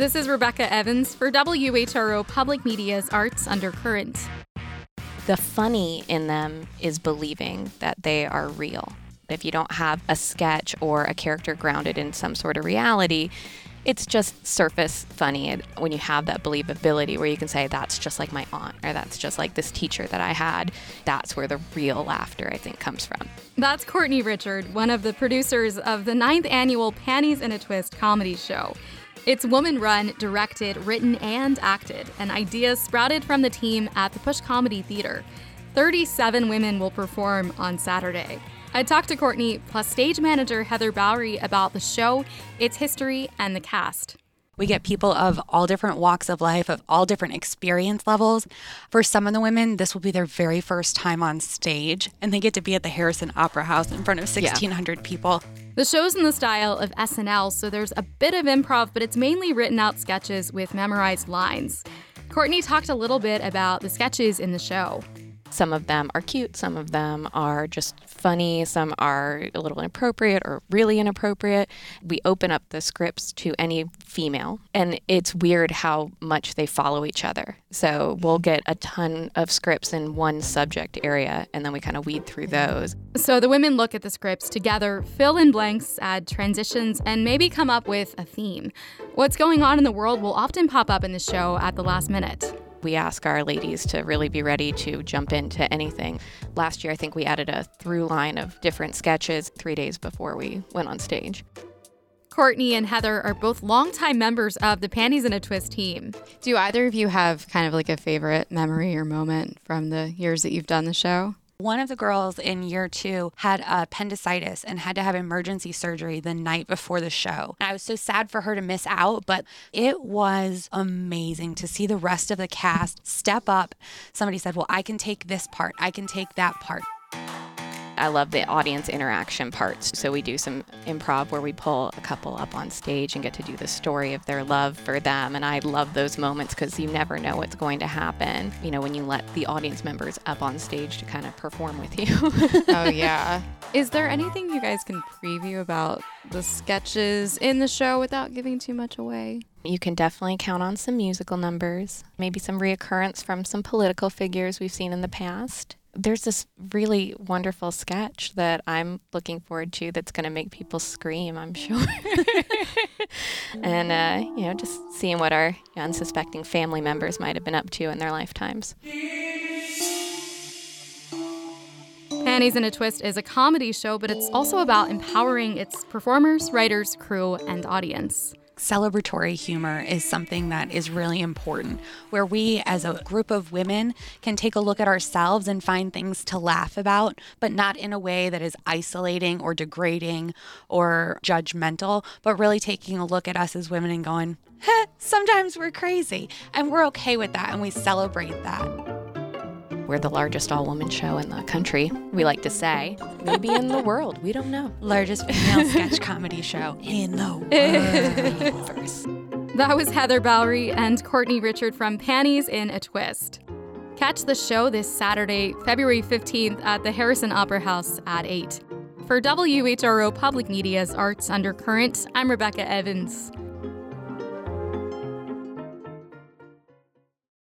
This is Rebecca Evans for WHRO Public Media's Arts Undercurrent. The funny in them is believing that they are real. If you don't have a sketch or a character grounded in some sort of reality, it's just surface funny when you have that believability where you can say that's just like my aunt or that's just like this teacher that I had. That's where the real laughter I think comes from. That's Courtney Richard, one of the producers of the ninth annual Panties in a Twist comedy show. It's woman run, directed, written, and acted, and ideas sprouted from the team at the Push Comedy Theater. 37 women will perform on Saturday. I talked to Courtney plus stage manager Heather Bowery about the show, its history, and the cast. We get people of all different walks of life, of all different experience levels. For some of the women, this will be their very first time on stage, and they get to be at the Harrison Opera House in front of 1,600 yeah. people. The show's in the style of SNL, so there's a bit of improv, but it's mainly written out sketches with memorized lines. Courtney talked a little bit about the sketches in the show. Some of them are cute, some of them are just funny, some are a little inappropriate or really inappropriate. We open up the scripts to any female, and it's weird how much they follow each other. So we'll get a ton of scripts in one subject area, and then we kind of weed through those. So the women look at the scripts together, fill in blanks, add transitions, and maybe come up with a theme. What's going on in the world will often pop up in the show at the last minute we ask our ladies to really be ready to jump into anything. Last year, I think we added a through line of different sketches three days before we went on stage. Courtney and Heather are both longtime members of the Panties in a Twist team. Do either of you have kind of like a favorite memory or moment from the years that you've done the show? One of the girls in year two had appendicitis and had to have emergency surgery the night before the show. And I was so sad for her to miss out, but it was amazing to see the rest of the cast step up. Somebody said, Well, I can take this part, I can take that part. I love the audience interaction parts. So we do some improv where we pull a couple up on stage and get to do the story of their love for them. And I love those moments because you never know what's going to happen, you know, when you let the audience members up on stage to kind of perform with you. oh, yeah. Is there anything you guys can preview about the sketches in the show without giving too much away? You can definitely count on some musical numbers, maybe some reoccurrence from some political figures we've seen in the past there's this really wonderful sketch that I'm looking forward to that's going to make people scream, I'm sure. and, uh, you know, just seeing what our unsuspecting family members might have been up to in their lifetimes. Panties in a Twist is a comedy show, but it's also about empowering its performers, writers, crew, and audience celebratory humor is something that is really important, where we as a group of women can take a look at ourselves and find things to laugh about, but not in a way that is isolating or degrading or judgmental, but really taking a look at us as women and going, sometimes we're crazy. And we're okay with that and we celebrate that. We're the largest all woman show in the country, we like to say. Maybe in the world. We don't know. Largest female sketch comedy show in the world. that was Heather Bowery and Courtney Richard from Panties in a Twist. Catch the show this Saturday, February 15th at the Harrison Opera House at 8. For WHRO Public Media's Arts Undercurrent, I'm Rebecca Evans.